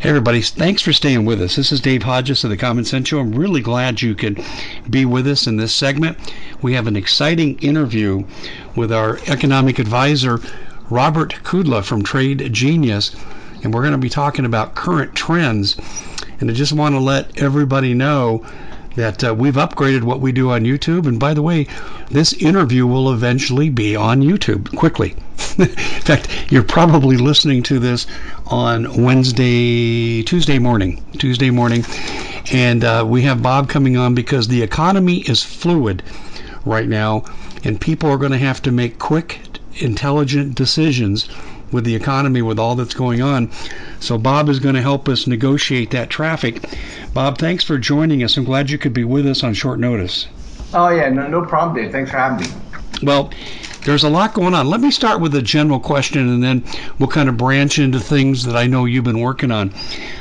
Hey, everybody. Thanks for staying with us. This is Dave Hodges of the Common Sense Show. I'm really glad you could be with us in this segment. We have an exciting interview with our economic advisor, Robert Kudla from Trade Genius, and we're going to be talking about current trends. And I just want to let everybody know that uh, we've upgraded what we do on YouTube. And by the way, this interview will eventually be on YouTube quickly. In fact, you're probably listening to this on Wednesday, Tuesday morning, Tuesday morning. And uh, we have Bob coming on because the economy is fluid right now, and people are going to have to make quick, intelligent decisions with the economy, with all that's going on. So Bob is going to help us negotiate that traffic. Bob, thanks for joining us. I'm glad you could be with us on short notice. Oh yeah, no, no problem, Dave. Thanks for having me. Well, there's a lot going on. Let me start with a general question and then we'll kind of branch into things that I know you've been working on.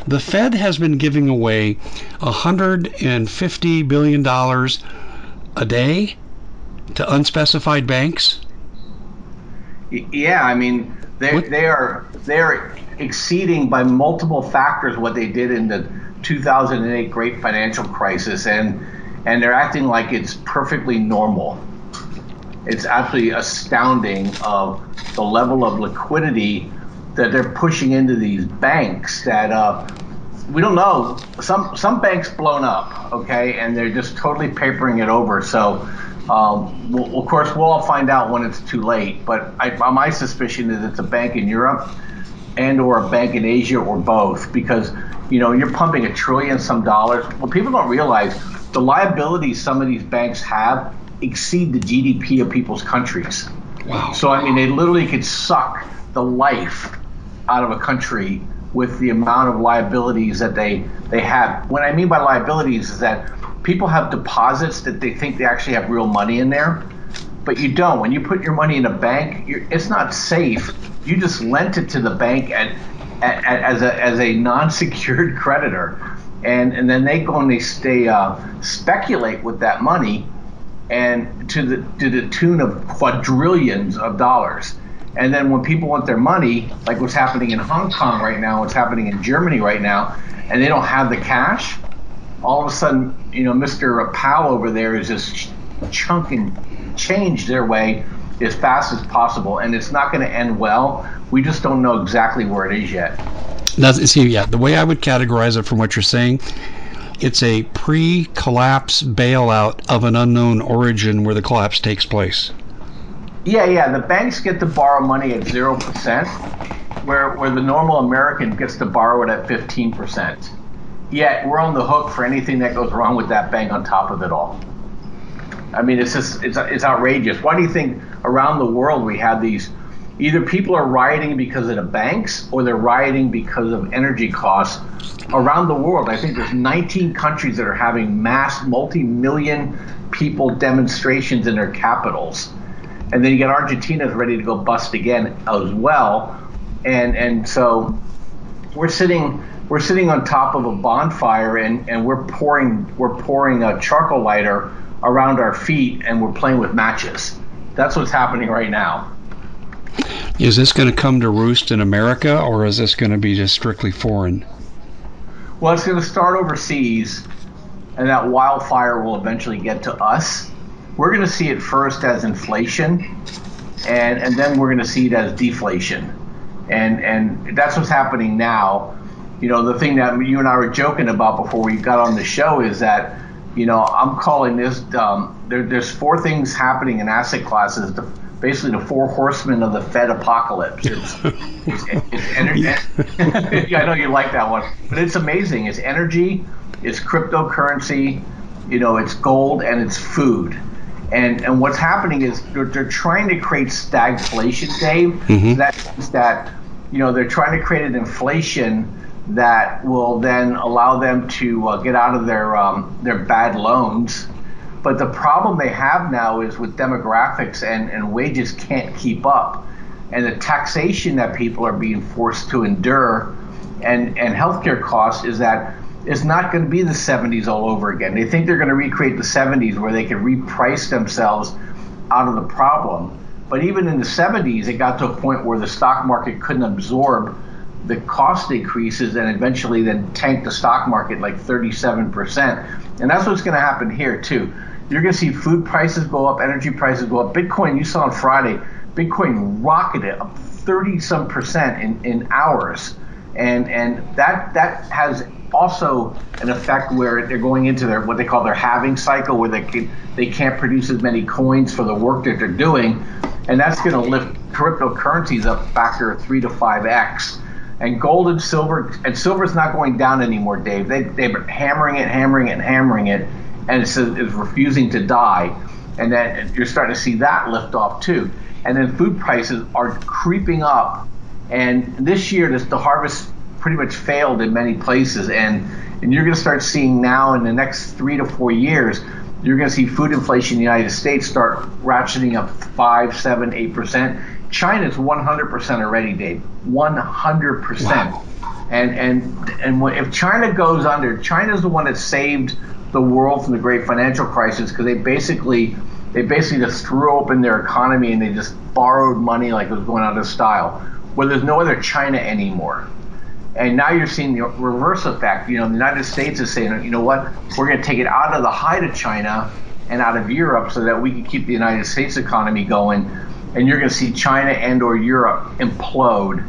The Fed has been giving away $150 billion a day to unspecified banks. Yeah, I mean, they they are they are exceeding by multiple factors what they did in the 2008 great financial crisis and and they're acting like it's perfectly normal. It's absolutely astounding of the level of liquidity that they're pushing into these banks that uh, we don't know. Some some banks blown up okay and they're just totally papering it over. So um, we'll, of course we'll all find out when it's too late but I, my suspicion is it's a bank in europe and or a bank in Asia or both because you know you're pumping a trillion some dollars. Well, people don't realize the liabilities some of these banks have exceed the GDP of people's countries. Wow. So I mean, they literally could suck the life out of a country with the amount of liabilities that they they have. What I mean by liabilities is that people have deposits that they think they actually have real money in there, but you don't. When you put your money in a bank, it's not safe you just lent it to the bank at, at, at as a as a non-secured creditor, and and then they go and they stay uh, speculate with that money, and to the to the tune of quadrillions of dollars. And then when people want their money, like what's happening in Hong Kong right now, what's happening in Germany right now, and they don't have the cash, all of a sudden, you know, Mr. Powell over there is just chunking change their way as fast as possible, and it's not going to end well. We just don't know exactly where it is yet. That's, see, yeah, the way I would categorize it from what you're saying, it's a pre-collapse bailout of an unknown origin where the collapse takes place. Yeah, yeah. The banks get to borrow money at zero percent, where where the normal American gets to borrow it at fifteen percent. Yet we're on the hook for anything that goes wrong with that bank on top of it all. I mean, it's just it's it's outrageous. Why do you think around the world we have these? Either people are rioting because of the banks, or they're rioting because of energy costs around the world. I think there's 19 countries that are having mass, multi-million people demonstrations in their capitals, and then you get Argentina's ready to go bust again as well, and and so we're sitting we're sitting on top of a bonfire and, and we're pouring we're pouring a charcoal lighter around our feet and we're playing with matches. That's what's happening right now. Is this going to come to roost in America or is this going to be just strictly foreign? Well, it's going to start overseas and that wildfire will eventually get to us. We're going to see it first as inflation and, and then we're going to see it as deflation. And, and that's what's happening now. You know, the thing that you and I were joking about before we got on the show is that you know, I'm calling this. Um, there, there's four things happening in asset classes. The, basically, the four horsemen of the Fed apocalypse. It's, it's, it's energy. yeah, I know you like that one, but it's amazing. It's energy, it's cryptocurrency, you know, it's gold, and it's food. And and what's happening is they're, they're trying to create stagflation, Dave. Mm-hmm. So that means that you know they're trying to create an inflation that will then allow them to uh, get out of their um, their bad loans. But the problem they have now is with demographics and, and wages can't keep up. And the taxation that people are being forced to endure and, and healthcare costs is that it's not going to be the 70s all over again. They think they're going to recreate the 70s where they can reprice themselves out of the problem. But even in the 70s, it got to a point where the stock market couldn't absorb the cost increases and eventually then tank the stock market like 37%. And that's what's going to happen here too. You're going to see food prices go up, energy prices go up. Bitcoin, you saw on Friday, Bitcoin rocketed up 30 some percent in, in hours. And and that that has also an effect where they're going into their what they call their halving cycle where they can, they can't produce as many coins for the work that they're doing and that's going to lift cryptocurrencies up factor 3 to 5x and gold and silver and silver's not going down anymore dave. They, they've been hammering it hammering it and hammering it and it's, it's refusing to die. And then you're starting to see that lift off too. And then food prices are creeping up. And this year this, the harvest pretty much failed in many places. And and you're going to start seeing now in the next three to four years you're going to see food inflation in the united states start ratcheting up 5 7 8% China's 100% already, Dave. 100%. Wow. And and and if China goes under, China's the one that saved the world from the great financial crisis because they basically they basically just threw open their economy and they just borrowed money like it was going out of style. Well, there's no other China anymore. And now you're seeing the reverse effect. You know, the United States is saying, you know what, we're going to take it out of the height of China and out of Europe so that we can keep the United States economy going and you're going to see China and or Europe implode,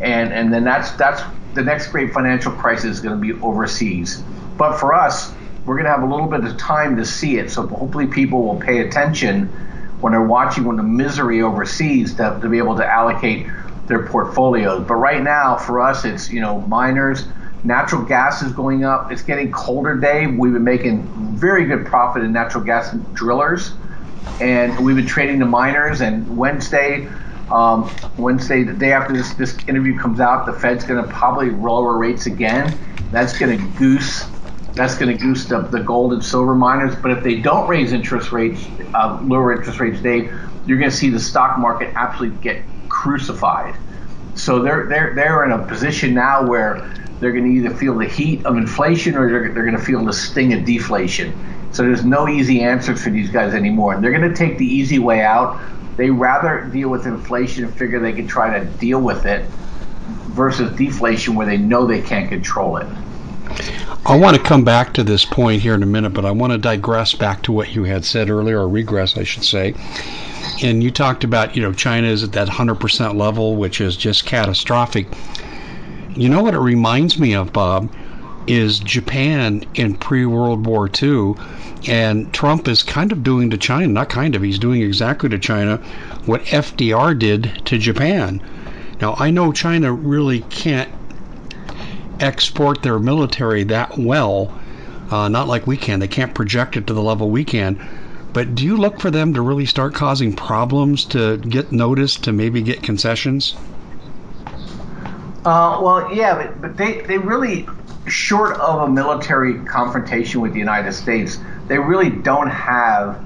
and and then that's that's the next great financial crisis is going to be overseas. But for us, we're going to have a little bit of time to see it. So hopefully people will pay attention when they're watching when the misery overseas to, to be able to allocate their portfolios. But right now, for us, it's you know miners. Natural gas is going up. It's getting colder, Dave. We've been making very good profit in natural gas drillers and we've been trading the miners. And Wednesday, um, Wednesday, the day after this this interview comes out, the Fed's going to probably lower rates again. That's going to goose. That's going to goose the, the gold and silver miners. But if they don't raise interest rates, uh, lower interest rates, Dave, you're going to see the stock market absolutely get crucified. So they're they're they're in a position now where they're going to either feel the heat of inflation or they're, they're going to feel the sting of deflation. So there's no easy answers for these guys anymore. They're going to take the easy way out. They rather deal with inflation and figure they can try to deal with it versus deflation where they know they can't control it. I want to come back to this point here in a minute, but I want to digress back to what you had said earlier, or regress, I should say. And you talked about, you know, China is at that 100% level, which is just catastrophic. You know what it reminds me of, Bob? Is Japan in pre World War II. And Trump is kind of doing to China, not kind of, he's doing exactly to China what FDR did to Japan. Now, I know China really can't export their military that well, uh, not like we can. They can't project it to the level we can. But do you look for them to really start causing problems to get noticed, to maybe get concessions? Uh, well, yeah, but, but they, they really short of a military confrontation with the United States, they really don't have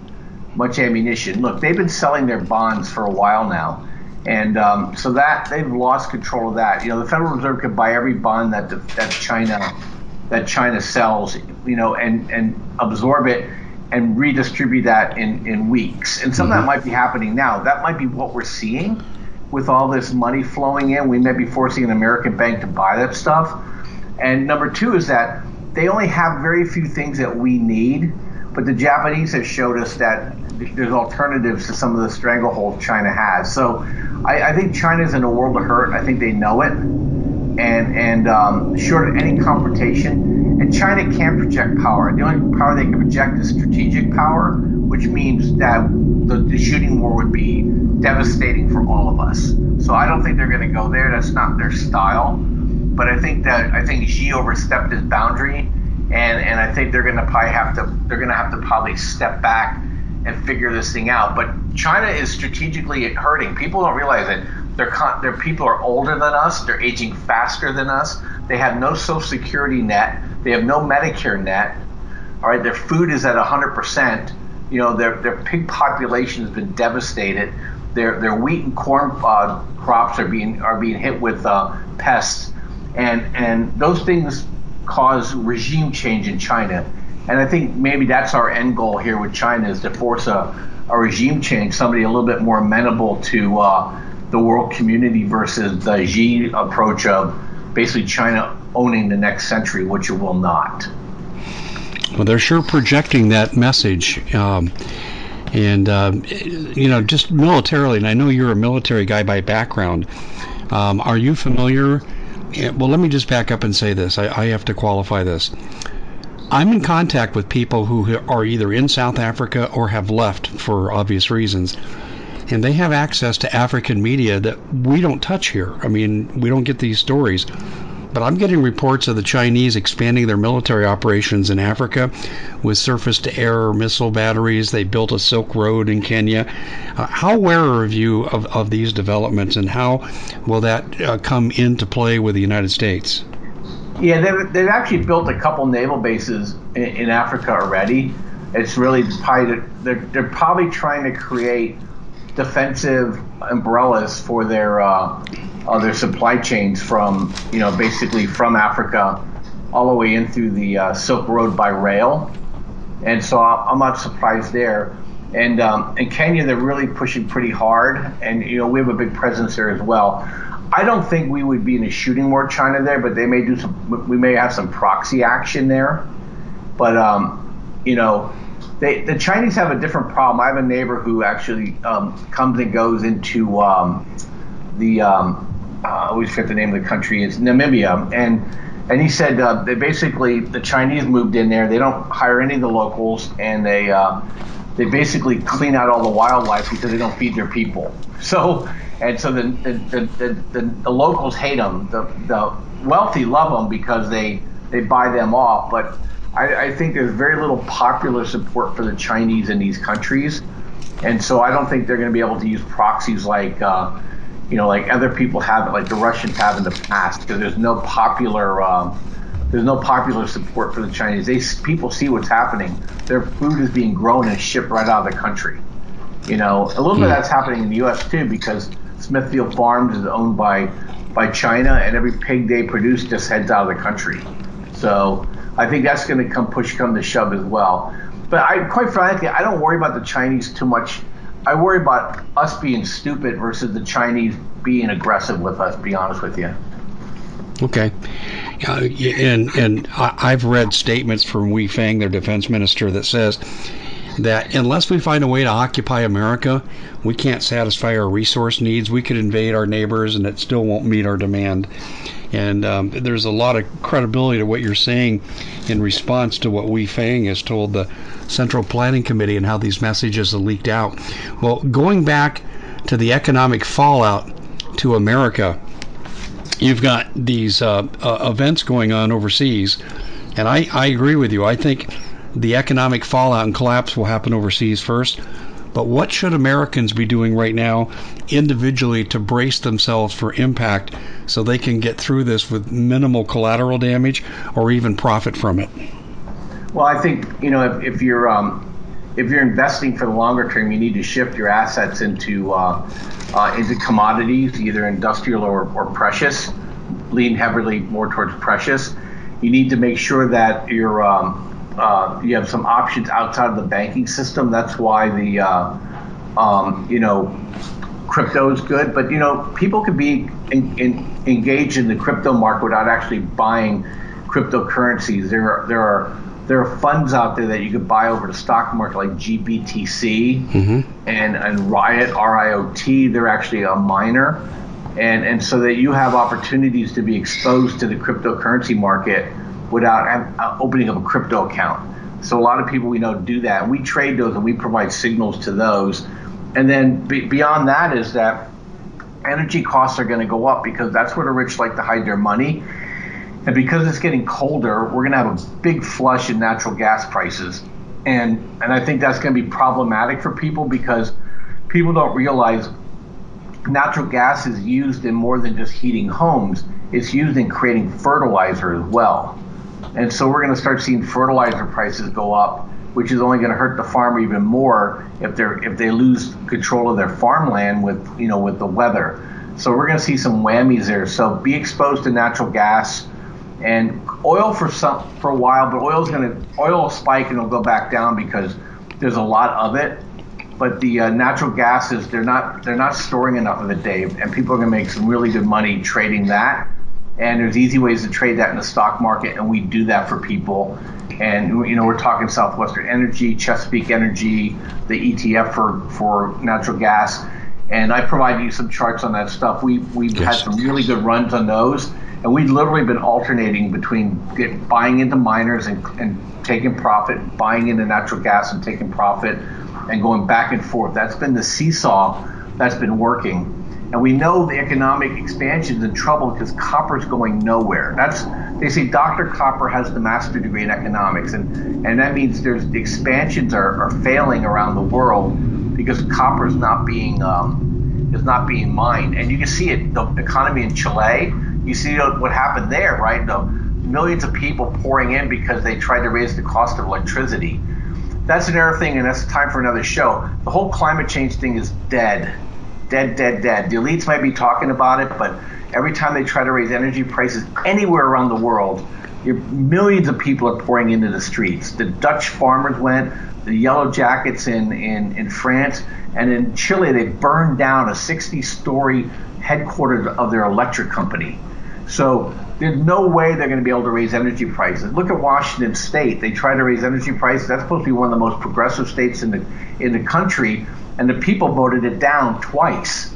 much ammunition. Look, they've been selling their bonds for a while now, and um, so that they've lost control of that. You know, the Federal Reserve could buy every bond that the, that China that China sells, you know, and and absorb it and redistribute that in in weeks. And some mm-hmm. of that mm-hmm. might be happening now. That might be what we're seeing with all this money flowing in. We may be forcing an American bank to buy that stuff and number two is that they only have very few things that we need, but the Japanese have showed us that there's alternatives to some of the stranglehold China has. So I, I think China's in a world of hurt. I think they know it. And and um, short of any confrontation, and China can project power. The only power they can project is strategic power, which means that the, the shooting war would be devastating for all of us. So I don't think they're going to go there. That's not their style. But I think that I think Xi overstepped his boundary, and and I think they're going to probably have to they're going to have to probably step back and figure this thing out. But China is strategically hurting. People don't realize it. Their their people are older than us. They're aging faster than us. They have no Social Security net. They have no Medicare net. All right, their food is at 100 percent. You know, their their pig population has been devastated. Their their wheat and corn uh, crops are being are being hit with uh, pests and and those things cause regime change in China. And I think maybe that's our end goal here with China is to force a, a regime change, somebody a little bit more amenable to uh, the world community versus the Xi approach of basically China owning the next century, which it will not. Well, they're sure projecting that message. Um, and, uh, you know, just militarily, and I know you're a military guy by background. Um, are you familiar? Well, let me just back up and say this. I, I have to qualify this. I'm in contact with people who are either in South Africa or have left for obvious reasons. And they have access to African media that we don't touch here. I mean, we don't get these stories. But I'm getting reports of the Chinese expanding their military operations in Africa with surface to air missile batteries. They built a Silk Road in Kenya. Uh, how aware are you of, of these developments and how will that uh, come into play with the United States? Yeah, they've, they've actually built a couple naval bases in, in Africa already. It's really probably, they're, they're probably trying to create defensive umbrellas for their uh, uh, their supply chains from you know basically from Africa all the way in through the uh, Silk Road by rail, and so I'm not surprised there. And um, in Kenya, they're really pushing pretty hard, and you know we have a big presence there as well. I don't think we would be in a shooting war China there, but they may do some. We may have some proxy action there, but um, you know they, the Chinese have a different problem. I have a neighbor who actually um, comes and goes into um, the um, uh, I always forget the name of the country. It's Namibia, and and he said uh, they basically the Chinese moved in there. They don't hire any of the locals, and they uh, they basically clean out all the wildlife because they don't feed their people. So and so the the, the, the, the locals hate them. The, the wealthy love them because they they buy them off, but I, I, think there's very little popular support for the Chinese in these countries, and so I don't think they're going to be able to use proxies like, uh, you know, like other people have, like the Russians have in the past, because there's no popular, um, there's no popular support for the Chinese. They people see what's happening. Their food is being grown and shipped right out of the country. You know, a little bit of hmm. that's happening in the U.S. too, because Smithfield Farms is owned by by China, and every pig they produce just heads out of the country. So I think that's going to come push come to shove as well. But I, quite frankly, I don't worry about the Chinese too much. I worry about us being stupid versus the Chinese being aggressive with us. Be honest with you. Okay, uh, and and I've read statements from Wei Fang, their defense minister, that says that unless we find a way to occupy America, we can't satisfy our resource needs. We could invade our neighbors, and it still won't meet our demand. And um, there's a lot of credibility to what you're saying in response to what Wei Fang has told the Central Planning Committee and how these messages are leaked out. Well, going back to the economic fallout to America, you've got these uh, uh, events going on overseas. And I, I agree with you. I think the economic fallout and collapse will happen overseas first. But what should Americans be doing right now individually to brace themselves for impact so they can get through this with minimal collateral damage or even profit from it? Well, I think you know if, if you're um, if you're investing for the longer term, you need to shift your assets into uh, uh, into commodities, either industrial or, or precious. Lean heavily more towards precious. You need to make sure that you're um, uh, you have some options outside of the banking system. That's why the uh, um, you know crypto is good. But you know people could be in, in, engaged in the crypto market without actually buying cryptocurrencies. There are there are there are funds out there that you could buy over the stock market like GBTC mm-hmm. and and Riot RIOT. They're actually a miner. And, and so that you have opportunities to be exposed to the cryptocurrency market without uh, opening up a crypto account. So a lot of people we know do that. We trade those and we provide signals to those. And then be, beyond that is that energy costs are going to go up because that's where the rich like to hide their money. And because it's getting colder, we're going to have a big flush in natural gas prices. And and I think that's going to be problematic for people because people don't realize natural gas is used in more than just heating homes. It's used in creating fertilizer as well. And so we're going to start seeing fertilizer prices go up, which is only going to hurt the farmer even more if they're if they lose control of their farmland with you know with the weather. So we're going to see some whammies there. So be exposed to natural gas and oil for some for a while, but oil's going to oil will spike and it'll go back down because there's a lot of it. but the uh, natural gases they're not they're not storing enough of it, Dave, and people are going to make some really good money trading that. And there's easy ways to trade that in the stock market, and we do that for people. And you know we're talking Southwestern Energy, Chesapeake Energy, the ETF for for natural gas, and I provided you some charts on that stuff. We we've yes. had some really good runs on those, and we've literally been alternating between get, buying into miners and, and taking profit, buying into natural gas and taking profit and going back and forth. That's been the seesaw that's been working. And we know the economic expansion is in trouble because copper's going nowhere. That's they say Dr. Copper has the master degree in economics, and, and that means there's the expansions are, are failing around the world because copper is not being um, is not being mined. And you can see it the economy in Chile. You see what happened there, right? The millions of people pouring in because they tried to raise the cost of electricity that's another thing, and that's time for another show. The whole climate change thing is dead. Dead, dead, dead. The elites might be talking about it, but every time they try to raise energy prices anywhere around the world, millions of people are pouring into the streets. The Dutch farmers went, the yellow jackets in, in, in France, and in Chile, they burned down a 60 story headquarters of their electric company. So there's no way they're going to be able to raise energy prices. Look at Washington State; they try to raise energy prices. That's supposed to be one of the most progressive states in the in the country, and the people voted it down twice.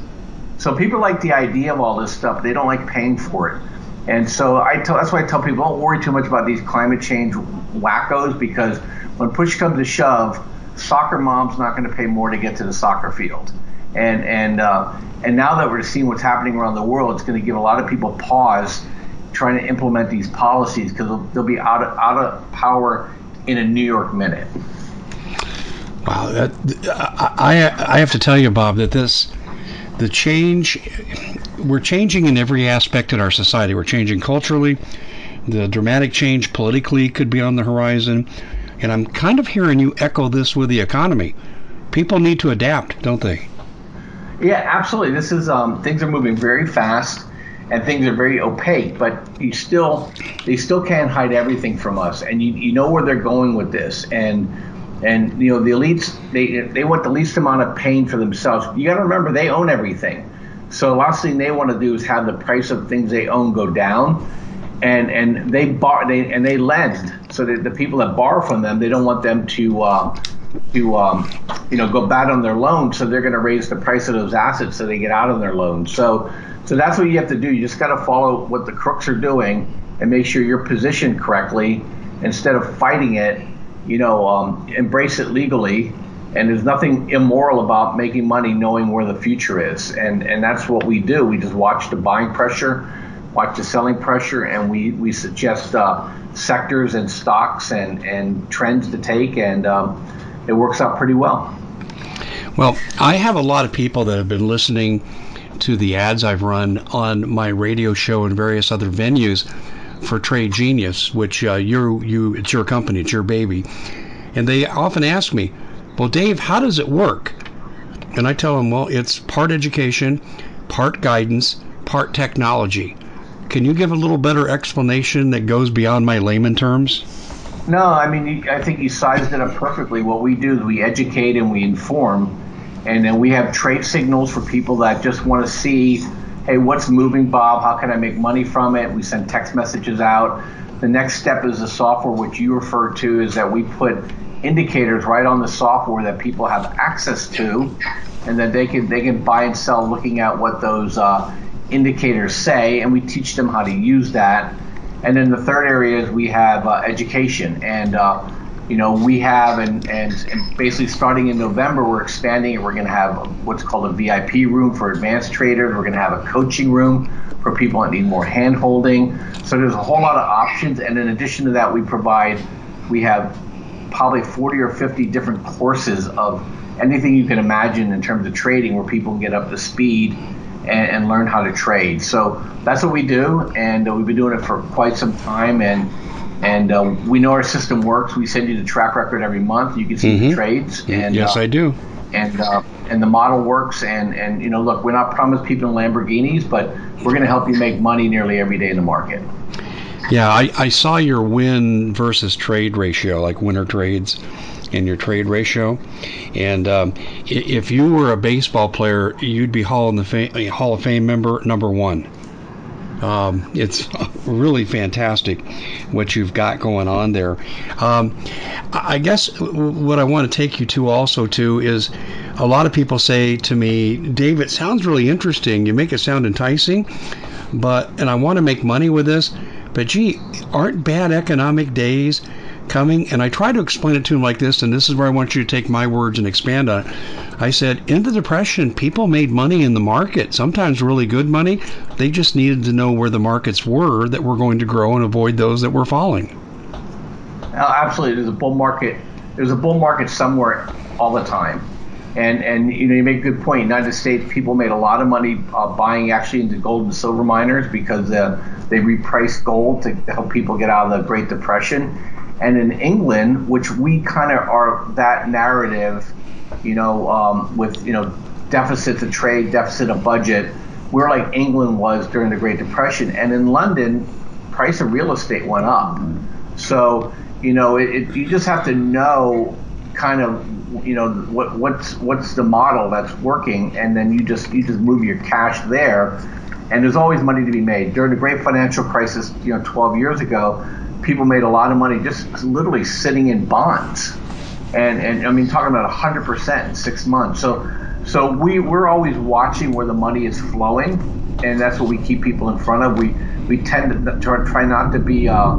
So people like the idea of all this stuff; they don't like paying for it. And so I tell that's why I tell people don't worry too much about these climate change wackos because when push comes to shove, soccer mom's not going to pay more to get to the soccer field. And and uh, and now that we're seeing what's happening around the world, it's going to give a lot of people pause trying to implement these policies because they'll, they'll, be out of, out of power in a New York minute. Wow, that, I I have to tell you, Bob, that this the change we're changing in every aspect in our society. We're changing culturally. The dramatic change politically could be on the horizon, and I'm kind of hearing you echo this with the economy. People need to adapt, don't they? Yeah, absolutely. This is um, things are moving very fast and things are very opaque, but you still they still can't hide everything from us, and you, you know where they're going with this, and and you know the elites they they want the least amount of pain for themselves. You got to remember they own everything, so the last thing they want to do is have the price of things they own go down, and and they bar they and they lend, so that the people that borrow from them they don't want them to. Uh, to um, you know go bad on their loan, so they're going to raise the price of those assets so they get out of their loan. So so that's what you have to do. You just got to follow what the crooks are doing and make sure you're positioned correctly instead of fighting it. You know, um, embrace it legally. And there's nothing immoral about making money knowing where the future is. And and that's what we do. We just watch the buying pressure, watch the selling pressure, and we we suggest uh, sectors and stocks and and trends to take, and um, it works out pretty well. Well, I have a lot of people that have been listening to the ads I've run on my radio show and various other venues for Trade Genius, which uh, you you it's your company, it's your baby, and they often ask me, "Well, Dave, how does it work?" And I tell them, "Well, it's part education, part guidance, part technology." Can you give a little better explanation that goes beyond my layman terms? No, I mean, I think you sized it up perfectly. What we do is we educate and we inform and then we have trade signals for people that just want to see, hey, what's moving, Bob? How can I make money from it? We send text messages out. The next step is the software, which you refer to, is that we put indicators right on the software that people have access to, and that they can they can buy and sell looking at what those uh, indicators say, and we teach them how to use that. And then the third area is we have uh, education and uh, you know, we have, and, and, and, basically starting in November, we're expanding and we're going to have what's called a VIP room for advanced traders. We're going to have a coaching room for people that need more hand holding. So there's a whole lot of options. And in addition to that, we provide, we have probably 40 or 50 different courses of anything you can imagine in terms of trading where people get up to speed and, and learn how to trade. So that's what we do. And uh, we've been doing it for quite some time. And and uh, we know our system works. We send you the track record every month. You can see mm-hmm. the trades. And, yes, uh, I do. And uh, and the model works. And and you know, look, we're not promised people in Lamborghinis, but we're going to help you make money nearly every day in the market. Yeah, I, I saw your win versus trade ratio, like winner trades, and your trade ratio. And um, if you were a baseball player, you'd be Hall, in the Fame, Hall of Fame member number one. Um, it's really fantastic what you've got going on there. Um, I guess what I want to take you to also too is a lot of people say to me, Dave, it sounds really interesting. You make it sound enticing, but and I want to make money with this, but gee, aren't bad economic days coming? And I try to explain it to him like this, and this is where I want you to take my words and expand on it. I said, in the Depression, people made money in the market, sometimes really good money. They just needed to know where the markets were that were going to grow and avoid those that were falling. absolutely. There's a bull market. There's a bull market somewhere all the time. And, and you know you make a good point. United States people made a lot of money uh, buying actually into gold and silver miners because uh, they repriced gold to help people get out of the Great Depression. And in England, which we kind of are that narrative you know, um, with you know deficit of trade, deficit of budget. We're like England was during the Great Depression, and in London, price of real estate went up. So you know, it, it, you just have to know kind of you know what what's what's the model that's working, and then you just you just move your cash there. And there's always money to be made. During the great financial crisis, you know, 12 years ago, people made a lot of money just literally sitting in bonds and and I mean talking about 100 percent in six months. So so we we're always watching where the money is flowing, and that's what we keep people in front of. We we tend to try not to be uh,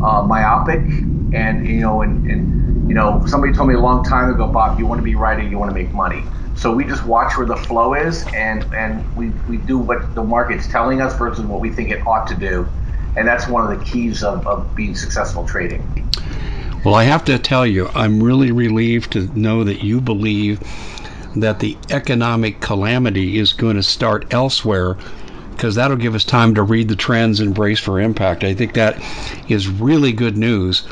uh, myopic, and you know, and, and you know, somebody told me a long time ago, Bob, you want to be right or you want to make money. So we just watch where the flow is, and and we, we do what the market's telling us versus what we think it ought to do, and that's one of the keys of, of being successful trading. Well, I have to tell you, I'm really relieved to know that you believe that the economic calamity is going to start elsewhere because that'll give us time to read the trends and brace for impact. I think that is really good news.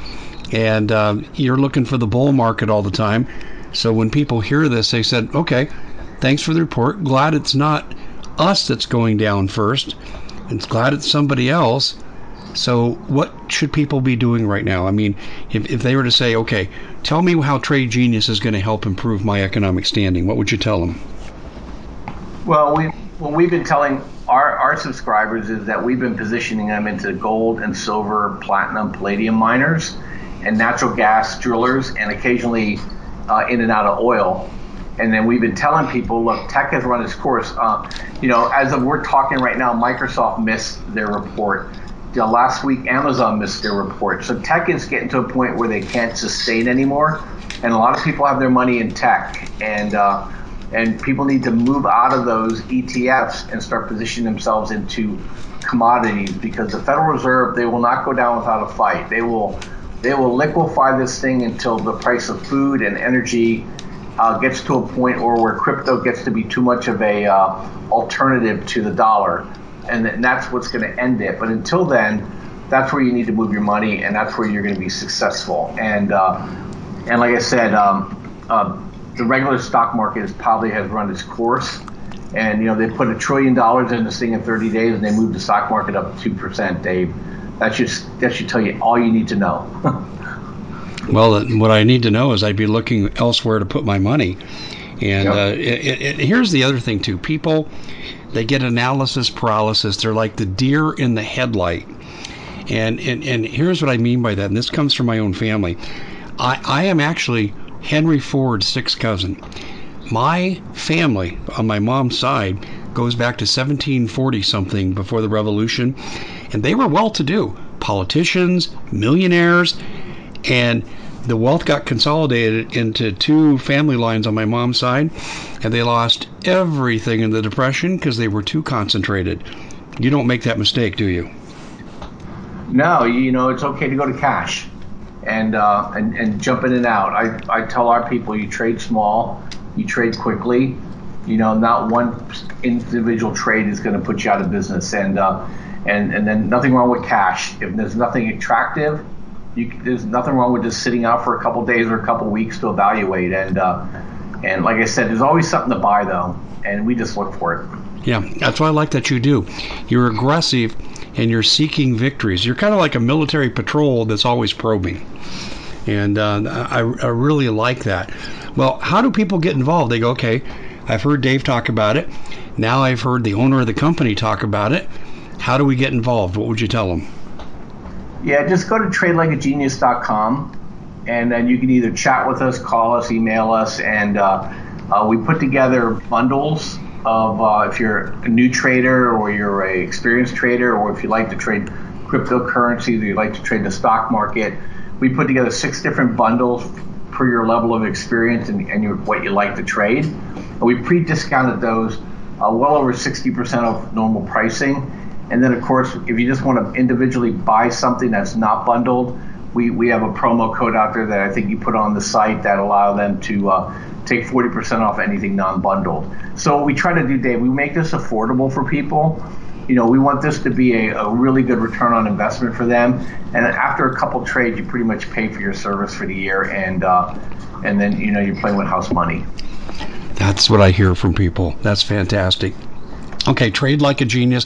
And uh, you're looking for the bull market all the time. So when people hear this, they said, okay, thanks for the report. Glad it's not us that's going down first. It's glad it's somebody else. So, what should people be doing right now? I mean, if, if they were to say, okay, tell me how Trade Genius is going to help improve my economic standing, what would you tell them? Well, we what we've been telling our, our subscribers is that we've been positioning them into gold and silver, platinum, palladium miners, and natural gas drillers, and occasionally uh, in and out of oil. And then we've been telling people, look, tech has run its course. Uh, you know, as of we're talking right now, Microsoft missed their report last week Amazon missed their report. So tech is getting to a point where they can't sustain anymore, and a lot of people have their money in tech, and uh, and people need to move out of those ETFs and start positioning themselves into commodities because the Federal Reserve they will not go down without a fight. They will they will liquefy this thing until the price of food and energy uh, gets to a point or where crypto gets to be too much of a uh, alternative to the dollar and that's what's going to end it. But until then, that's where you need to move your money, and that's where you're going to be successful. And uh, and like I said, um, uh, the regular stock market is probably has run its course. And you know they put a trillion dollars in this thing in 30 days, and they moved the stock market up two percent. Dave, that should that should tell you all you need to know. well, what I need to know is I'd be looking elsewhere to put my money. And yep. uh, it, it, here's the other thing too: people they get analysis paralysis. They're like the deer in the headlight. And, and, and here's what I mean by that, and this comes from my own family. I, I am actually Henry Ford's sixth cousin. My family on my mom's side goes back to 1740 something before the revolution, and they were well to do politicians, millionaires, and the wealth got consolidated into two family lines on my mom's side, and they lost everything in the Depression because they were too concentrated. You don't make that mistake, do you? No, you know, it's okay to go to cash and, uh, and, and jump in and out. I, I tell our people you trade small, you trade quickly. You know, not one individual trade is going to put you out of business. And, uh, and, and then nothing wrong with cash. If there's nothing attractive, you, there's nothing wrong with just sitting out for a couple days or a couple weeks to evaluate. And uh, and like I said, there's always something to buy though, and we just look for it. Yeah, that's what I like that you do. You're aggressive and you're seeking victories. You're kind of like a military patrol that's always probing. And uh, I, I really like that. Well, how do people get involved? They go, okay, I've heard Dave talk about it. Now I've heard the owner of the company talk about it. How do we get involved? What would you tell them? Yeah, just go to tradelikeagenius.com and then you can either chat with us, call us, email us, and uh, uh, we put together bundles of uh, if you're a new trader or you're a experienced trader or if you like to trade cryptocurrency or you like to trade the stock market. We put together six different bundles for your level of experience and, and your, what you like to trade. And we pre-discounted those uh, well over 60% of normal pricing. And then, of course, if you just want to individually buy something that's not bundled, we, we have a promo code out there that I think you put on the site that allow them to uh, take 40% off anything non-bundled. So we try to do, Dave, we make this affordable for people. You know, we want this to be a, a really good return on investment for them. And after a couple trades, you pretty much pay for your service for the year, and uh, and then you know you're playing with house money. That's what I hear from people. That's fantastic. Okay, trade like a genius.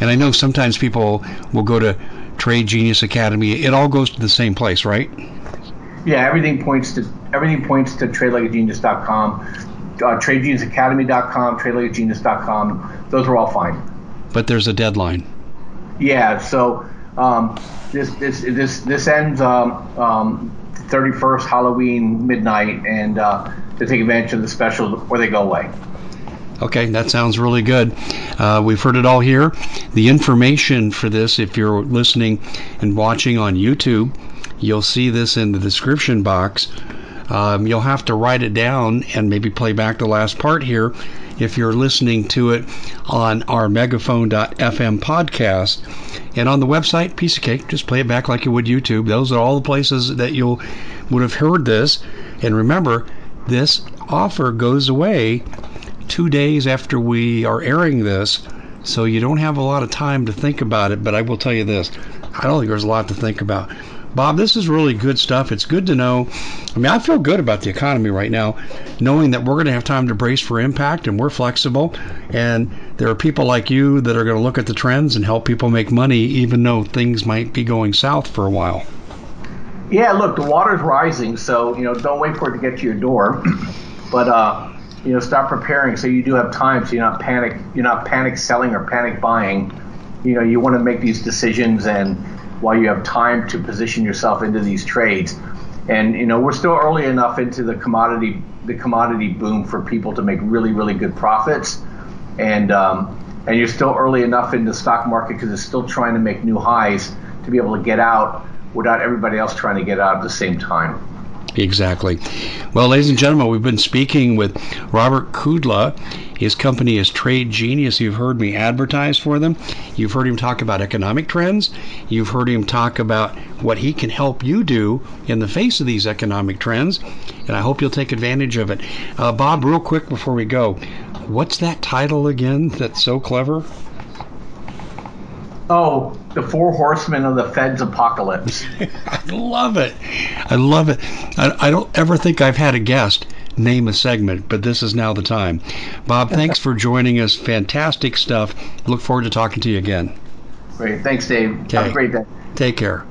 And I know sometimes people will go to Trade Genius Academy. It all goes to the same place, right? Yeah, everything points to everything points to tradelikeagenius.com, uh, tradegeniusacademy.com, tradelikeagenius.com. Those are all fine. But there's a deadline. Yeah, so um, this this this this ends um, um, 31st Halloween midnight, and uh, to take advantage of the special or they go away. Okay, that sounds really good. Uh, we've heard it all here. The information for this, if you're listening and watching on YouTube, you'll see this in the description box. Um, you'll have to write it down and maybe play back the last part here if you're listening to it on our megaphone.fm podcast. And on the website, piece of cake, just play it back like you would YouTube. Those are all the places that you would have heard this. And remember, this offer goes away two days after we are airing this, so you don't have a lot of time to think about it. But I will tell you this I don't think there's a lot to think about. Bob, this is really good stuff. It's good to know. I mean, I feel good about the economy right now, knowing that we're going to have time to brace for impact and we're flexible. And there are people like you that are going to look at the trends and help people make money, even though things might be going south for a while. Yeah, look, the water's rising, so you know, don't wait for it to get to your door. But uh, you know, start preparing so you do have time, so you're not panic, you're not panic selling or panic buying. You know, you want to make these decisions, and while you have time to position yourself into these trades, and you know, we're still early enough into the commodity, the commodity boom for people to make really, really good profits, and um, and you're still early enough in the stock market because it's still trying to make new highs to be able to get out without everybody else trying to get out at the same time. Exactly. Well, ladies and gentlemen, we've been speaking with Robert Kudla. His company is Trade Genius. You've heard me advertise for them. You've heard him talk about economic trends. You've heard him talk about what he can help you do in the face of these economic trends. And I hope you'll take advantage of it. Uh, Bob, real quick before we go, what's that title again that's so clever? Oh, the four horsemen of the Fed's apocalypse. I love it. I love it. I, I, don't ever think I've had a guest name a segment, but this is now the time. Bob, thanks for joining us. Fantastic stuff. Look forward to talking to you again. Great. Thanks, Dave. Okay. Have a great day. Take care.